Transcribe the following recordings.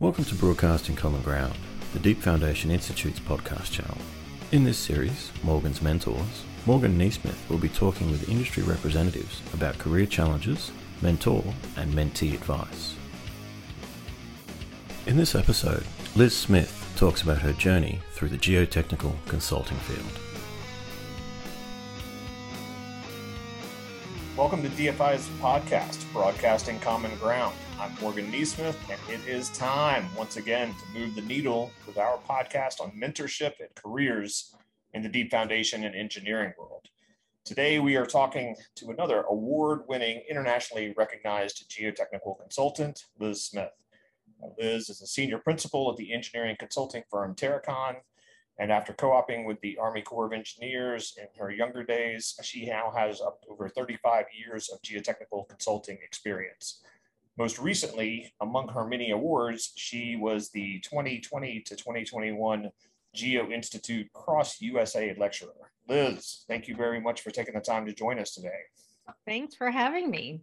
Welcome to Broadcasting Common Ground, the Deep Foundation Institute's podcast channel. In this series, Morgan's Mentors, Morgan NeSmith will be talking with industry representatives about career challenges, mentor, and mentee advice. In this episode, Liz Smith talks about her journey through the geotechnical consulting field. Welcome to DFI's podcast, Broadcasting Common Ground. I'm Morgan NeSmith, and it is time once again to move the needle with our podcast on mentorship and careers in the Deep Foundation and engineering world. Today, we are talking to another award winning, internationally recognized geotechnical consultant, Liz Smith. Liz is a senior principal at the engineering consulting firm Terracon and after co-oping with the Army Corps of Engineers in her younger days, she now has up over 35 years of geotechnical consulting experience. Most recently, among her many awards, she was the 2020 to 2021 Geo Institute Cross USA lecturer. Liz, thank you very much for taking the time to join us today. Thanks for having me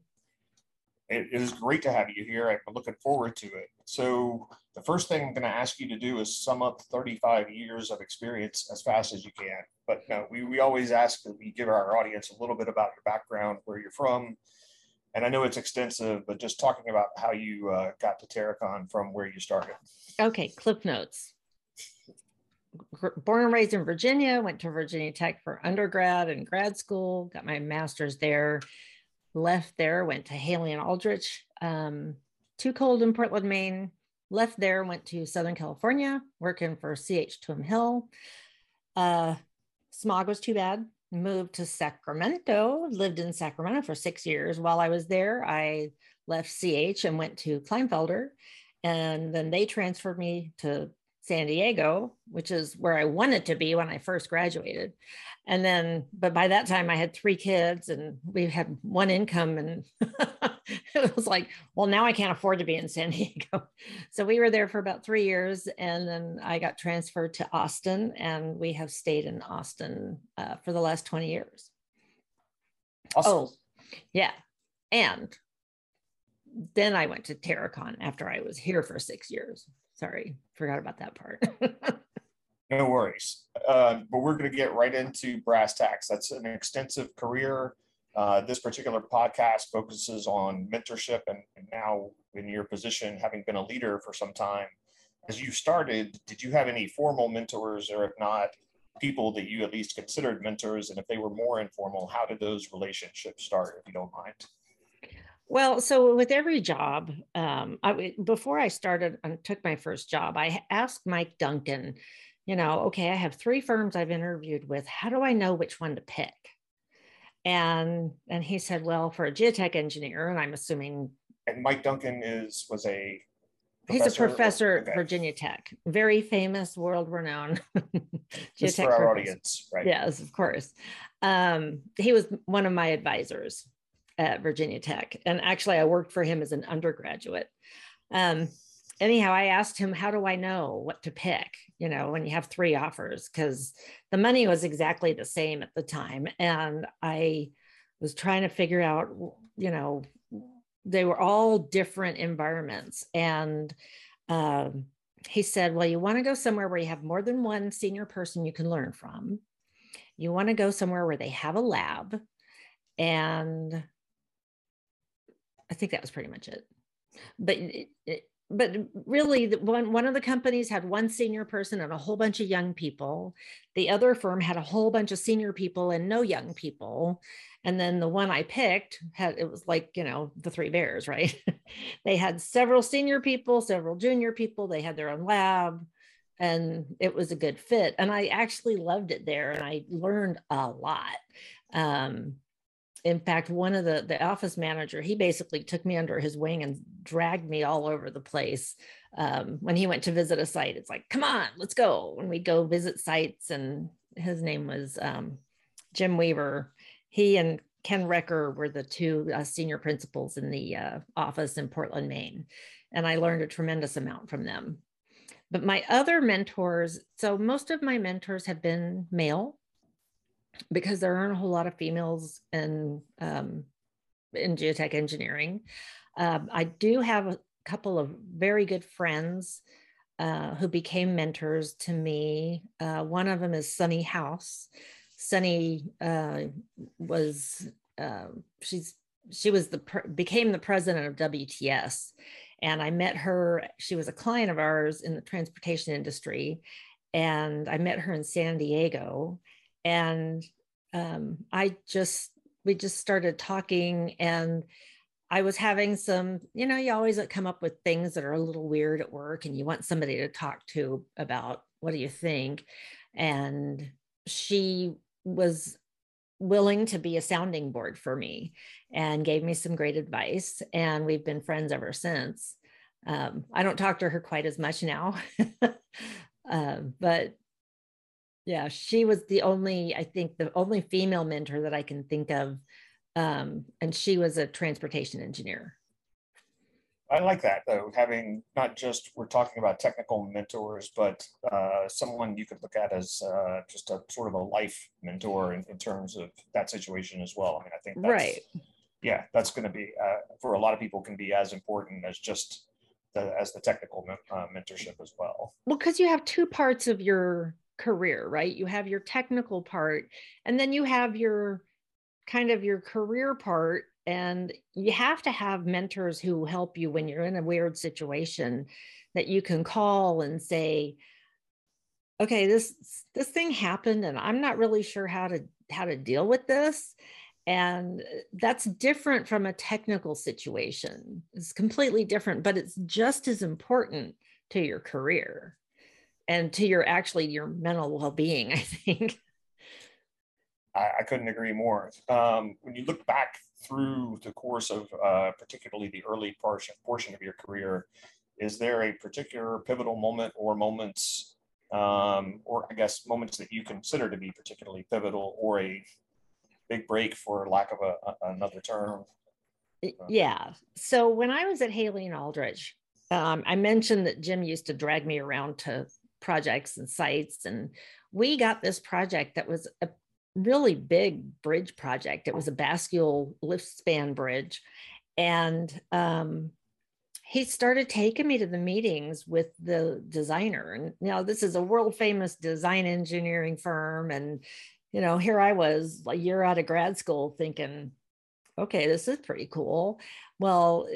it is great to have you here. I'm looking forward to it. So, the first thing I'm going to ask you to do is sum up 35 years of experience as fast as you can. But no, we, we always ask that we give our audience a little bit about your background, where you're from. And I know it's extensive, but just talking about how you uh, got to Terracon from where you started. Okay, clip notes. Born and raised in Virginia, went to Virginia Tech for undergrad and grad school, got my master's there left there, went to Haley and Aldrich, um, too cold in Portland, Maine, left there, went to Southern California, working for CH2M Hill. Uh, smog was too bad. Moved to Sacramento, lived in Sacramento for six years. While I was there, I left CH and went to Kleinfelder. And then they transferred me to San Diego, which is where I wanted to be when I first graduated. And then, but by that time I had three kids and we had one income and it was like, well, now I can't afford to be in San Diego. So we were there for about three years and then I got transferred to Austin and we have stayed in Austin uh, for the last 20 years. Awesome. Oh, yeah. And then I went to Terracon after I was here for six years. Sorry, forgot about that part. no worries. Uh, but we're going to get right into brass tacks. That's an extensive career. Uh, this particular podcast focuses on mentorship, and, and now in your position, having been a leader for some time, as you started, did you have any formal mentors, or if not, people that you at least considered mentors? And if they were more informal, how did those relationships start, if you don't mind? Well, so with every job, um, I, before I started and took my first job, I asked Mike Duncan, you know, okay, I have three firms I've interviewed with. How do I know which one to pick? And and he said, well, for a geotech engineer, and I'm assuming. And Mike Duncan is was a. He's a professor at Virginia Tech, very famous, world renowned. Just for our professor. audience, right? Yes, of course. Um, he was one of my advisors at Virginia Tech. And actually, I worked for him as an undergraduate. Um, anyhow, I asked him, How do I know what to pick? You know, when you have three offers, because the money was exactly the same at the time. And I was trying to figure out, you know, they were all different environments. And um, he said, Well, you want to go somewhere where you have more than one senior person you can learn from. You want to go somewhere where they have a lab and I think that was pretty much it. But it, it, but really, one one of the companies had one senior person and a whole bunch of young people. The other firm had a whole bunch of senior people and no young people. And then the one I picked had it was like you know the three bears, right? they had several senior people, several junior people. They had their own lab and it was a good fit and i actually loved it there and i learned a lot um, in fact one of the the office manager he basically took me under his wing and dragged me all over the place. Um, when he went to visit a site it's like come on let's go. When we go visit sites and his name was um, jim weaver. He and ken recker were the two uh, senior principals in the uh, office in portland maine and i learned a tremendous amount from them. But my other mentors so most of my mentors have been male because there aren't a whole lot of females in um, in geotech engineering. Um, I do have a couple of very good friends uh, who became mentors to me. Uh, one of them is Sunny House. Sunny uh, was um, she's she was the became the president of WTS, and I met her. She was a client of ours in the transportation industry, and I met her in San Diego, and um, I just we just started talking and I was having some, you know, you always come up with things that are a little weird at work and you want somebody to talk to about what do you think? And she was willing to be a sounding board for me and gave me some great advice. And we've been friends ever since. Um, I don't talk to her quite as much now, uh, but yeah, she was the only, I think, the only female mentor that I can think of um, and she was a transportation engineer. I like that though, having not just we're talking about technical mentors, but uh, someone you could look at as uh, just a sort of a life mentor in, in, terms of that situation as well. I mean, I think that's, right. Yeah, that's going to be uh, for a lot of people can be as important as just the, as the technical uh, mentorship as well. Well, because you have two parts of your career, right? You have your technical part, and then you have your kind of your career part and you have to have mentors who help you when you're in a weird situation that you can call and say okay this this thing happened and i'm not really sure how to how to deal with this and uh, that's different from a technical situation it's completely different but it's just as important to your career and to your actually your mental well-being i think I, I couldn't agree more. Um, when you look back through the course of uh, particularly the early portion, portion of your career, is there a particular pivotal moment or moments, um, or I guess moments that you consider to be particularly pivotal or a big break for lack of a, another term? Yeah. So when I was at Haley and Aldrich, um, I mentioned that Jim used to drag me around to projects and sites, and we got this project that was a really big bridge project. It was a bascule lift span bridge. And um, he started taking me to the meetings with the designer. And you know, this is a world famous design engineering firm. And, you know, here I was a year out of grad school thinking, okay, this is pretty cool. Well,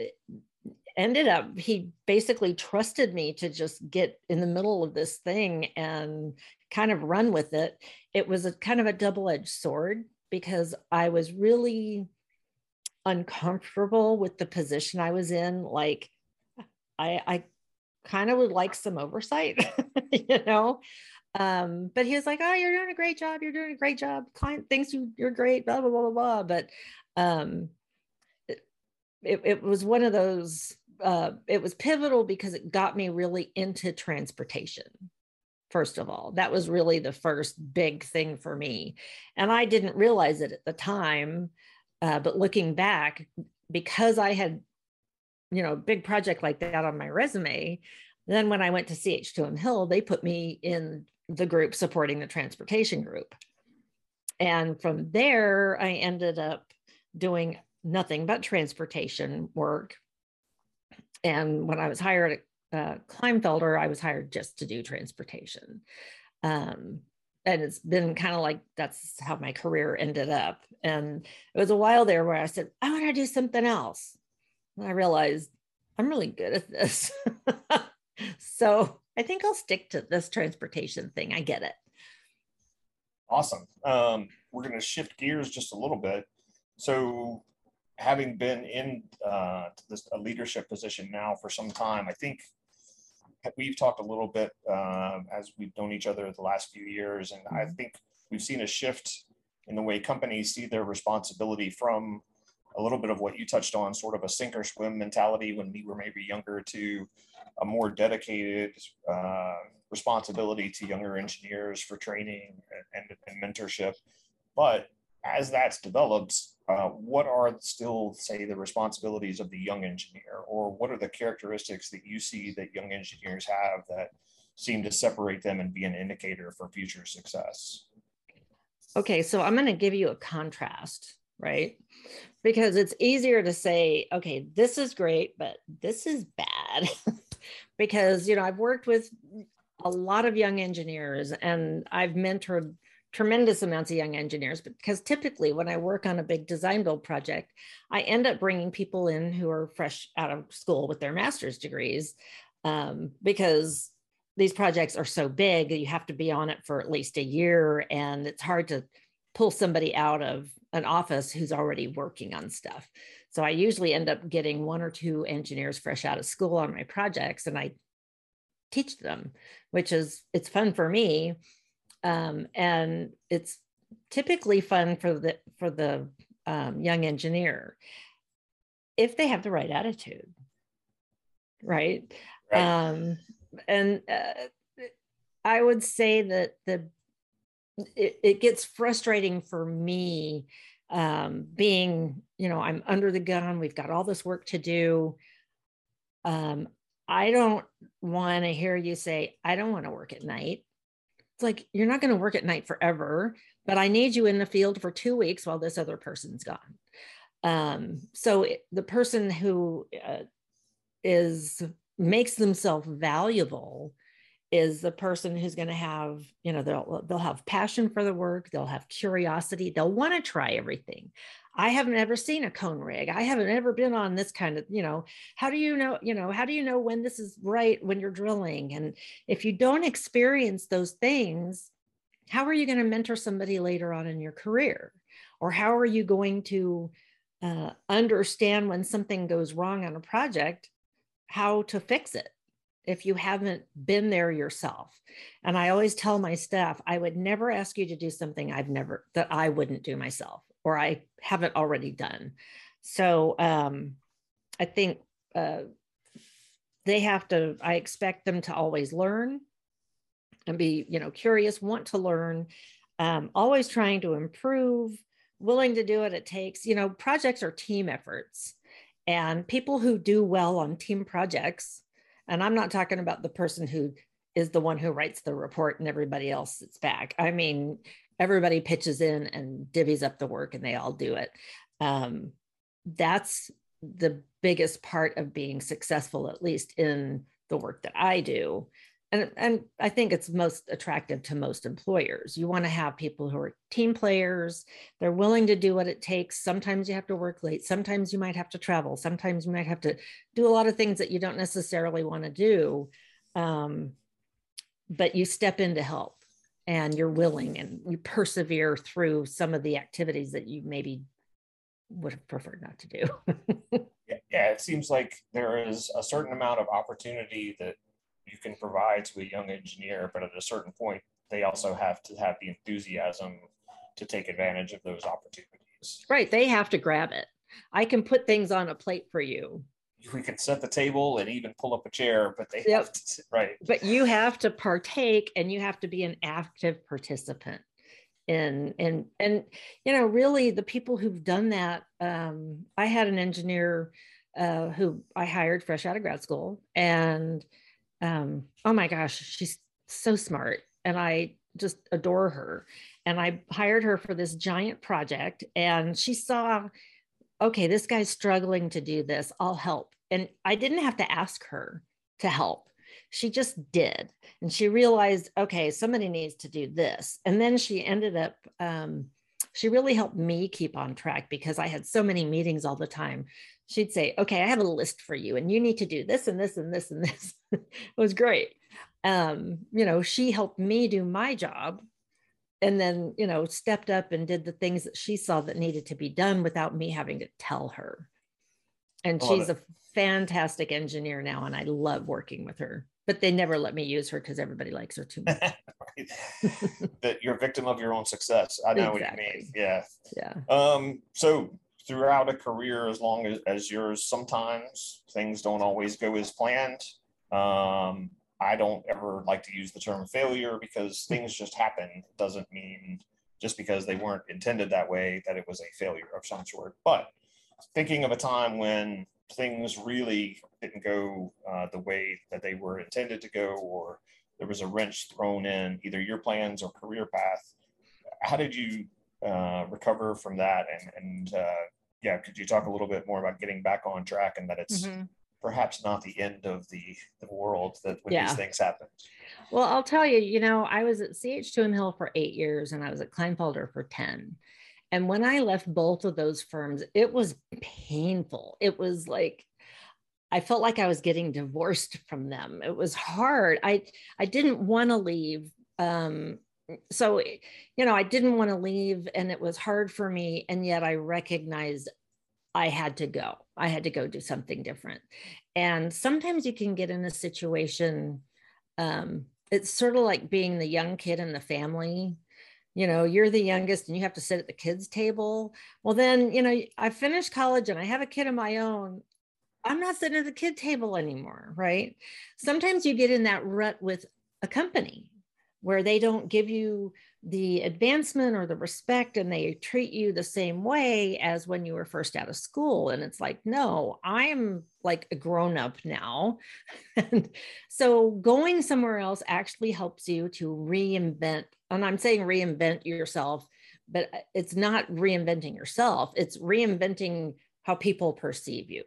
ended up he basically trusted me to just get in the middle of this thing and kind of run with it. It was a kind of a double-edged sword because i was really uncomfortable with the position i was in. Like i i kind of would like some oversight you know? Um but he was like oh you're doing a great job. You're doing a great job. Client thinks you you're great blah blah blah blah blah. But um it, it was one of those uh, it was pivotal because it got me really into transportation first of all. That was really the first big thing for me. And i didn't realize it at the time uh, but looking back because i had you know big project like that on my resume then when i went to ch2m hill they put me in the group supporting the transportation group. And from there i ended up doing nothing but transportation work and when I was hired at uh, Kleinfelder, I was hired just to do transportation. Um, and it's been kind of like that's how my career ended up. And it was a while there where I said, I want to do something else. And I realized I'm really good at this. so I think I'll stick to this transportation thing. I get it. Awesome. Um, we're going to shift gears just a little bit. So having been in uh, this a leadership position now for some time, I think we've talked a little bit uh, as we've known each other the last few years, and I mm-hmm. think we've seen a shift in the way companies see their responsibility from a little bit of what you touched on, sort of a sink or swim mentality when we were maybe younger, to a more dedicated uh, responsibility to younger engineers for training and, and, and mentorship. But as that's developed, uh, what are still, say, the responsibilities of the young engineer, or what are the characteristics that you see that young engineers have that seem to separate them and be an indicator for future success? Okay, so I'm going to give you a contrast, right? Because it's easier to say, okay, this is great, but this is bad. bad because you know I've worked with a lot of young engineers and I've mentored tremendous amounts of young engineers because typically when I work on a big design build project, I end up bringing people in who are fresh out of school with their master's degrees um, because these projects are so big you have to be on it for at least a year and it's hard to pull somebody out of an office who's already working on stuff. So I usually end up getting one or two engineers fresh out of school on my projects and I teach them, which is it's fun for me um, and it's typically fun for the for the um, young engineer if they have the right attitude right, right. Um, and uh, i would say that the it, it gets frustrating for me um, being you know i'm under the gun we've got all this work to do. Um, i don't want to hear you say i don't want to work at night it's like you're not going to work at night forever but i need you in the field for two weeks while this other person's gone. Um, so it, the person who uh, is makes themselves valuable is the person who's going to have you know they'll they'll have passion for the work they'll have curiosity they'll want to try everything I haven't ever seen a cone rig. I haven't ever been on this kind of, you know, how do you know, you know, how do you know when this is right when you're drilling? And if you don't experience those things, how are you going to mentor somebody later on in your career? Or how are you going to uh, understand when something goes wrong on a project, how to fix it? if you haven't been there yourself. And I always tell my staff, I would never ask you to do something I've never that I wouldn't do myself or I haven't already done. So um, I think uh, they have to, I expect them to always learn and be, you know, curious, want to learn, um, always trying to improve, willing to do what it takes. You know, projects are team efforts. And people who do well on team projects, and I'm not talking about the person who is the one who writes the report and everybody else sits back. I mean, everybody pitches in and divvies up the work and they all do it. Um, that's the biggest part of being successful, at least in the work that I do. And, and I think it's most attractive to most employers. You want to have people who are team players. They're willing to do what it takes. Sometimes you have to work late. Sometimes you might have to travel. Sometimes you might have to do a lot of things that you don't necessarily want to do. Um, but you step in to help and you're willing and you persevere through some of the activities that you maybe would have preferred not to do. yeah, yeah, it seems like there is a certain amount of opportunity that you can provide to a young engineer, but at a certain point, they also have to have the enthusiasm to take advantage of those opportunities. Right. They have to grab it. I can put things on a plate for you, we can set the table and even pull up a chair, but they yep. have to, right. But you have to partake and you have to be an active participant And, and, and, you know, really the people who've done that, um, I had an engineer uh, who I hired fresh out of grad school and, um, oh my gosh, she's so smart. And I just adore her. And I hired her for this giant project and she saw okay, this guy's struggling to do this. I'll help. And I didn't have to ask her to help. She just did. And she realized, okay, somebody needs to do this. And then she ended up, um, she really helped me keep on track because I had so many meetings all the time. She'd say, okay, I have a list for you, and you need to do this and this and this and this. it was great. Um, you know, she helped me do my job and then you know stepped up and did the things that she saw that needed to be done without me having to tell her. And she's it. a fantastic engineer now and i love working with her but they never let me use her because everybody likes her too much. That you're a victim of your own success. I know exactly. what you mean. Yeah. Yeah. Um so throughout a career as long as, as yours sometimes things don't always go as planned. Um I don't ever like to use the term failure because hmm. things just happen. It doesn't mean just because they weren't intended that way that it was a failure of some sort. But thinking of a time when things really didn't go uh, the way that they were intended to go, or there was a wrench thrown in either your plans or career path, how did you uh, recover from that? And, and uh, yeah, could you talk a little bit more about getting back on track and that it's mm-hmm. Perhaps not the end of the, the world that when Yeah. these things happen. Well, I'll tell you, you know, I was at CH2M Hill for eight years and I was at Kleinfelder for 10. And when I left both of those firms, it was painful. It was like, I felt like I was getting divorced from them. It was hard. I I didn't want to leave. Um, so you know, I didn't want to leave, and it was hard for me. And yet, I recognized I had to go. I had to go do something different. And sometimes you can get in a situation. Um, it's sort of like being the young kid in the family. You know, you're the youngest and you have to sit at the kids' table. Well, then, you know, I finished college and I have a kid of my own. I'm not sitting at the kid table anymore, right? Sometimes you get in that rut with a company where they don't give you the advancement or the respect and they treat you the same way as when you were first out of school. And it's like, no, I'm like a grown up now. and so going somewhere else actually helps you to reinvent. And I'm saying reinvent yourself, but it's not reinventing yourself, it's reinventing how people perceive you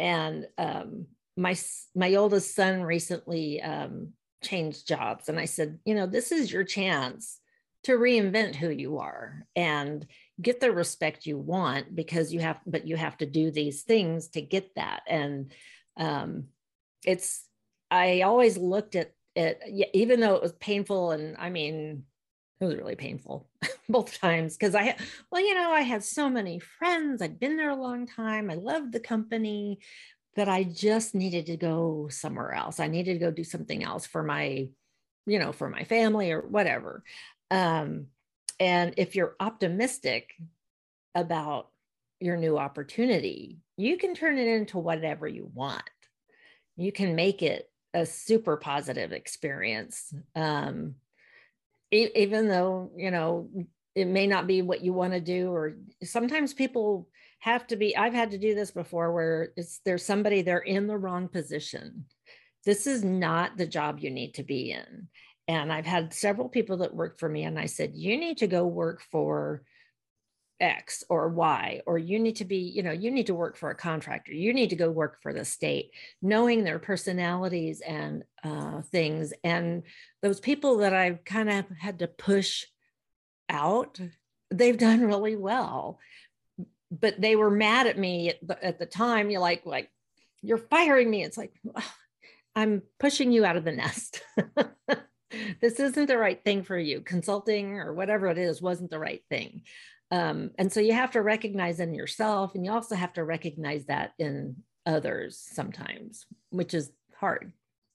and um, my my oldest son recently um, changed jobs and i said you know this is your chance to reinvent who you are and get the respect you want because you have but you have to do these things to get that and um, it's i always looked at it even though it was painful and i mean it was really painful both times because I, well, you know, I had so many friends. I'd been there a long time. I loved the company, but I just needed to go somewhere else. I needed to go do something else for my, you know, for my family or whatever. Um, and if you're optimistic about your new opportunity, you can turn it into whatever you want. You can make it a super positive experience. Um, even though you know it may not be what you want to do or sometimes people have to be i've had to do this before where it's there's somebody they're in the wrong position this is not the job you need to be in and i've had several people that work for me and i said you need to go work for X or Y, or you need to be, you know, you need to work for a contractor, you need to go work for the state, knowing their personalities and uh, things. And those people that I've kind of had to push out, they've done really well. But they were mad at me at the, at the time. You're like, like, you're firing me. It's like, I'm pushing you out of the nest. this isn't the right thing for you. Consulting or whatever it is wasn't the right thing. Um, and so you have to recognize in yourself, and you also have to recognize that in others sometimes, which is hard.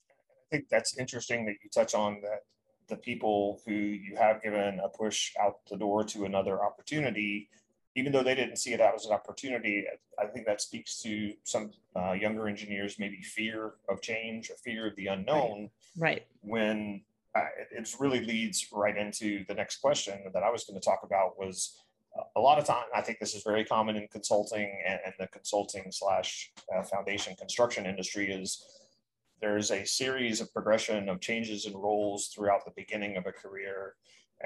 I think that's interesting that you touch on that the people who you have given a push out the door to another opportunity, even though they didn't see it as an opportunity, I think that speaks to some uh, younger engineers, maybe fear of change or fear of the unknown. Right. When uh, it, really leads right into the next question that I was going to talk about was a lot of time, I think this is very common in consulting and, and the consulting slash uh, foundation construction industry is there's a series of progression of changes in roles throughout the beginning of a career.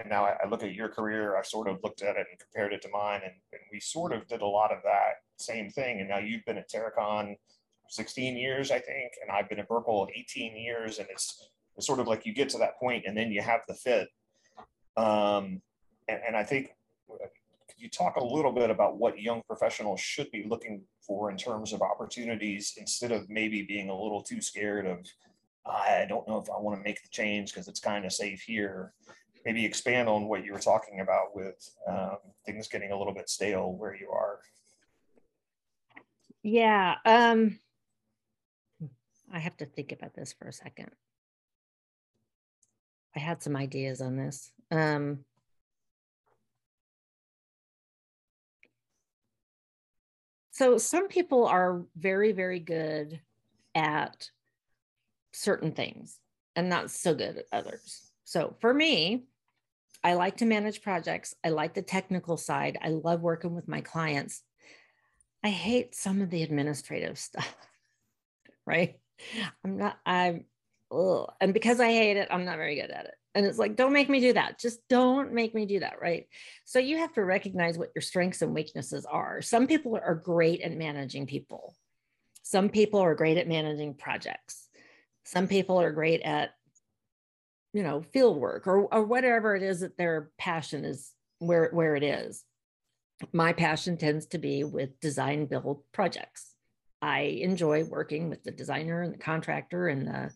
And now I, I look at your career, I sort of looked at it and compared it to mine, and, and we sort of did a lot of that same thing. And now you've been at Terracon 16 years, I think, and I've been at Berkel 18 years, and it's, it's sort of like you get to that point and then you have the fit. Um, and, and I think could you talk a little bit about what young professionals should be looking for in terms of opportunities instead of maybe being a little too scared of I don't know if I want to make the change because it's kind of safe here. Maybe expand on what you were talking about with um, things getting a little bit stale where you are. Yeah. Um, I have to think about this for a second. I had some ideas on this. Um, so some people are very very good at certain things and not so good at others so for me i like to manage projects i like the technical side i love working with my clients i hate some of the administrative stuff right i'm not i'm ugh. and because i hate it i'm not very good at it and it's like, don't make me do that. Just don't make me do that. Right. So you have to recognize what your strengths and weaknesses are. Some people are great at managing people. some people are great at managing projects. Some people are great at, you know, field work or, or whatever it is that their passion is where, where it is. My passion tends to be with design build projects. I enjoy working with the designer and the contractor and the,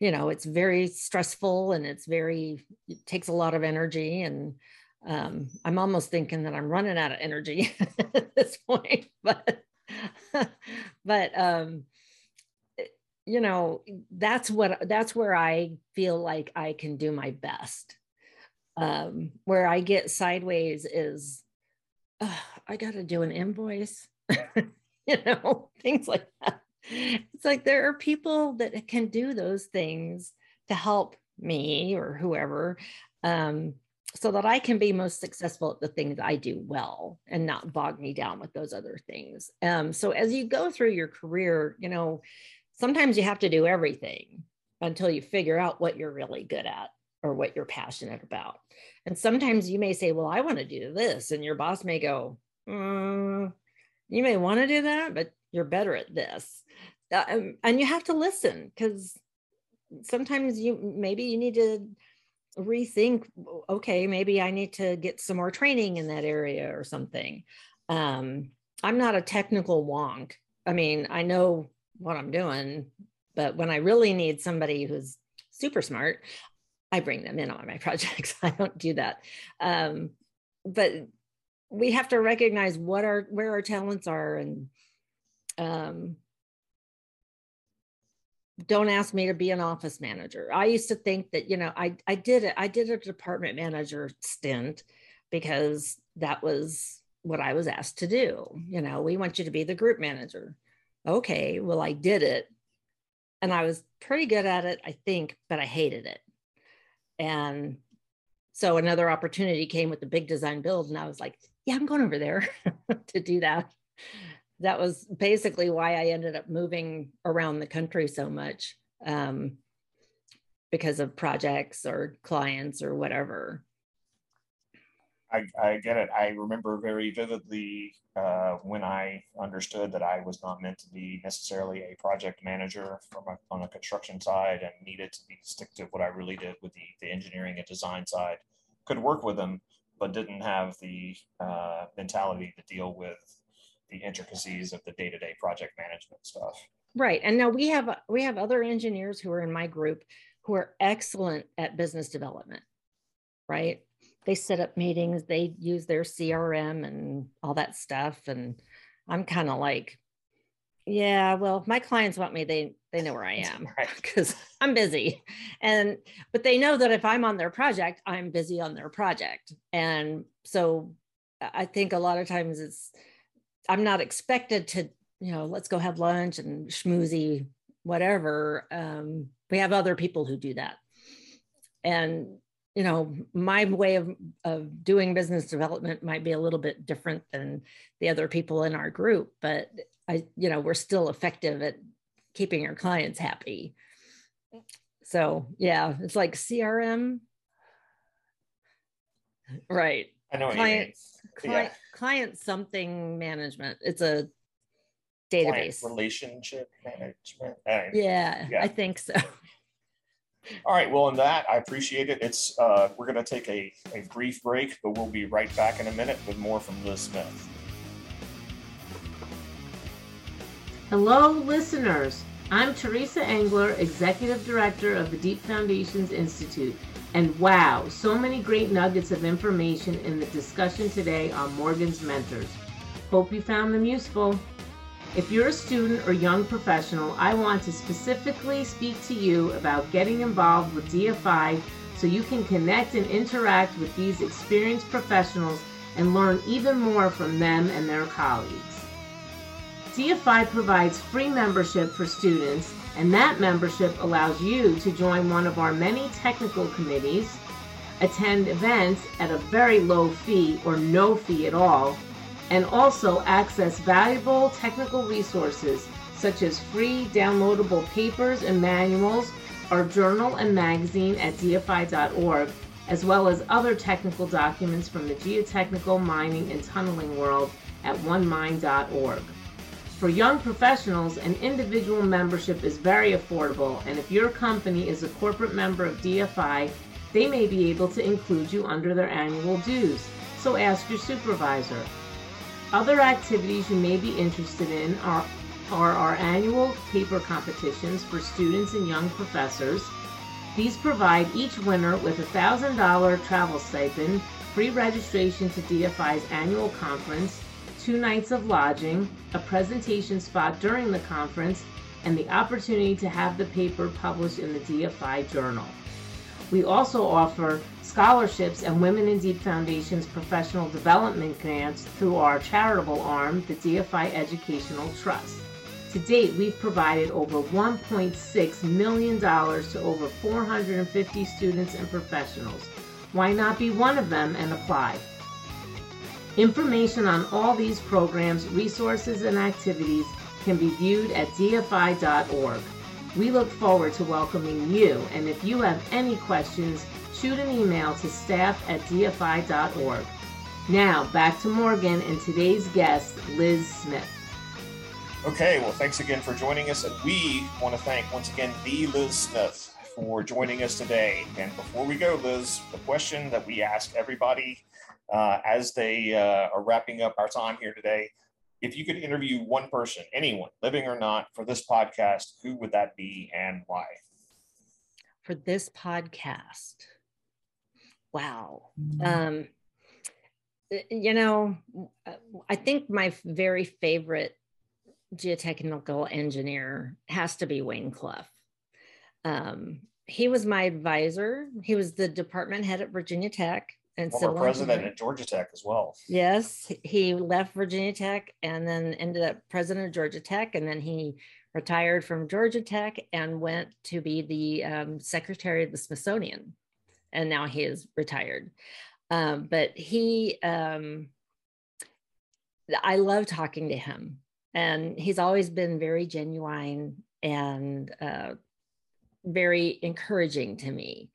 you know, it's very stressful and it's very, it takes a lot of energy. And um, I'm almost thinking that I'm running out of energy at this point, but, but, um, you know, that's what, that's where I feel like I can do my best. Um, where I get sideways is, oh, I got to do an invoice. you know, things like that. It's like there are people that can do those things to help me or whoever um, so that I can be most successful at the things I do well and not bog me down with those other things. Um, so as you go through your career, you know, sometimes you have to do everything until you figure out what you're really good at or what you're passionate about. And sometimes you may say, Well, I want to do this. And your boss may go, mm, you may want to do that, but you're better at this. Uh, um, and you have to listen because sometimes you maybe you need to rethink okay maybe i need to get some more training in that area or something um, i'm not a technical wonk i mean i know what i'm doing but when i really need somebody who's super smart i bring them in on my projects. I don't do that. Um, but we have to recognize what our where our talents are and um, don't ask me to be an office manager. I used to think that you know i i did it i did a department manager stint because that was what i was asked to do. You know we want you to be the group manager okay well i did it and i was pretty good at it i think but i hated it and so another opportunity came with the big design build and i was like yeah, I'm going over there to do that. That was basically why I ended up moving around the country so much um, because of projects or clients or whatever. I, I get it. I remember very vividly uh, when I understood that I was not meant to be necessarily a project manager from a, on a construction side and needed to be stick to what I really did with the, the engineering and design side. Could work with them, but didn't have the uh, mentality to deal with the intricacies of the day-to-day project management stuff. Right. And now we have we have other engineers who are in my group who are excellent at business development. Right? They set up meetings, they use their CRM and all that stuff and I'm kind of like yeah, well, my clients want me, they they know where I am because I'm busy. And but they know that if I'm on their project, I'm busy on their project. And so I think a lot of times it's I'm not expected to, you know, let's go have lunch and schmoozy, whatever. Um, we have other people who do that. And you know, my way of, of doing business development might be a little bit different than the other people in our group, but I, you know, we're still effective at keeping our clients happy. So yeah, it's like CRM. Right. I know client, client, yeah. client something management. It's a database. Client relationship management. Yeah, yeah, I think so. All right. Well, in that, I appreciate it. It's uh, we're going to take a, a brief break, but we'll be right back in a minute with more from Liz Smith. Hello, listeners. I'm Theresa Engler, Executive Director of the Deep Foundations Institute. And wow, so many great nuggets of information in the discussion today on Morgan's Mentors. Hope you found them useful. If you're a student or young professional, I want to specifically speak to you about getting involved with DFI so you can connect and interact with these experienced professionals and learn even more from them and their colleagues. DFI provides free membership for students, and that membership allows you to join one of our many technical committees, attend events at a very low fee or no fee at all, and also access valuable technical resources such as free downloadable papers and manuals, our journal and magazine at dfi.org, as well as other technical documents from the geotechnical, mining, and tunneling world at onemine.org. For young professionals, an individual membership is very affordable, and if your company is a corporate member of DFI, they may be able to include you under their annual dues. So ask your supervisor. Other activities you may be interested in are, are our annual paper competitions for students and young professors. These provide each winner with a $1,000 travel stipend, free registration to DFI's annual conference, two nights of lodging, a presentation spot during the conference, and the opportunity to have the paper published in the DFI Journal. We also offer scholarships and Women in Deep Foundation's professional development grants through our charitable arm, the DFI Educational Trust. To date, we've provided over $1.6 million to over 450 students and professionals. Why not be one of them and apply? Information on all these programs, resources, and activities can be viewed at dfi.org. We look forward to welcoming you, and if you have any questions, shoot an email to staff at dfi.org. Now, back to Morgan and today's guest, Liz Smith. Okay, well, thanks again for joining us. And we want to thank once again the Liz Smith for joining us today. And before we go, Liz, the question that we ask everybody uh, as they uh, are wrapping up our time here today. If you could interview one person, anyone, living or not, for this podcast, who would that be and why? For this podcast, wow. Um, you know, I think my very favorite geotechnical engineer has to be Wayne Clough. Um, he was my advisor. He was the department head at Virginia Tech and former president at Georgia Tech as well. Yes, he left Virginia Tech and then ended up president of Georgia Tech, and then he retired from Georgia Tech and went to be the um, secretary of the Smithsonian, and now he is retired. Um, but he, um, I love talking to him, and he's always been very genuine and uh, very encouraging to me.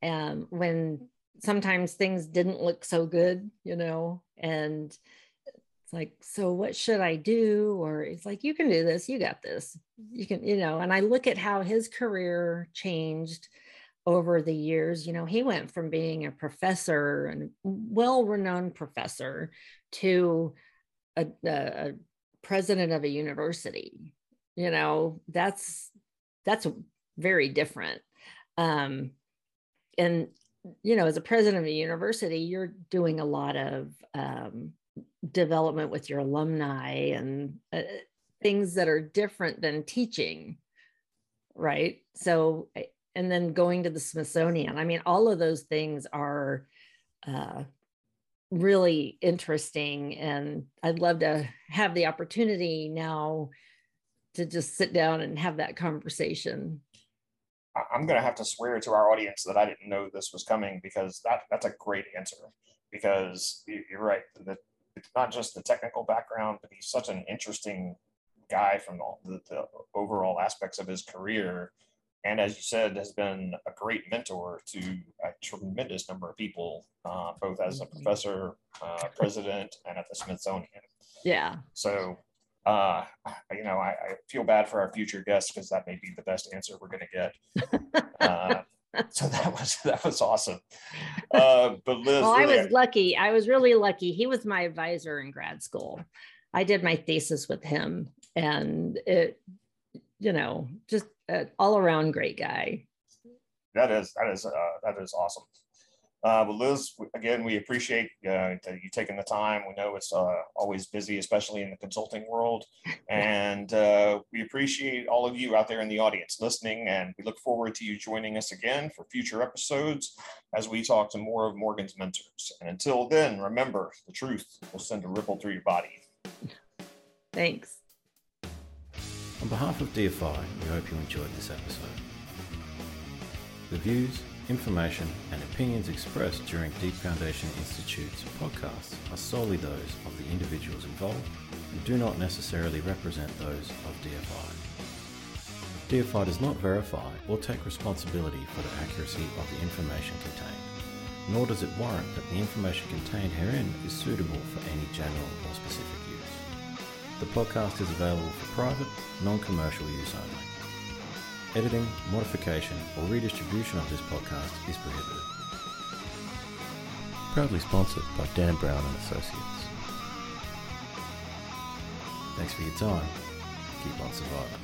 And when sometimes things didn't look so good, you know, and it's like, so what should I do? Or it's like, you can do this, you got this, you can, you know, and I look at how his career changed over the years. You know, he went from being a professor and well renowned professor to a, a president of a university. You know, that's that's very different. Um, and you know, as a president of a university, you're doing a lot of um, development with your alumni and uh, things that are different than teaching, right? So, and then going to the Smithsonian. I mean, all of those things are uh, really interesting, and I'd love to have the opportunity now to just sit down and have that conversation I'm going to have to swear to our audience that I didn't know this was coming because that that's a great answer. Because you're right, that it's not just the technical background, but he's such an interesting guy from all the, the, overall aspects of his career. And as you said, has been a great mentor to a tremendous number of people, uh, both as a professor, uh, president, and at the Smithsonian. Yeah. So uh, you know, I, I, feel bad for our future guests because that may be the best answer we're going to get. Uh, so that was that was awesome. Uh, but Liz, well, really, I was lucky. I was really lucky. He was my advisor in grad school. I did my thesis with him, and it, you know, just an all around great guy. That is that is uh, that is awesome. Uh, but Liz, again, we appreciate uh, you taking the time. We know it's uh, always busy, especially in the consulting world. And uh, we appreciate all of you out there in the audience listening. And we look forward to you joining us again for future episodes as we talk to more of Morgan's mentors. And until then, remember the truth will send a ripple through your body. Thanks. On behalf of DFI, we hope you enjoyed this episode. The views, Information and opinions expressed during Deep Foundation Institute's podcasts are solely those of the individuals involved and do not necessarily represent those of DFI. DFI does not verify or take responsibility for the accuracy of the information contained, nor does it warrant that the information contained herein is suitable for any general or specific use. the podcast is available for private, non-commercial use only. Editing, modification, or redistribution of this podcast is prohibited. Proudly sponsored by Dan Brown and Associates. Thanks for your time. Keep on surviving.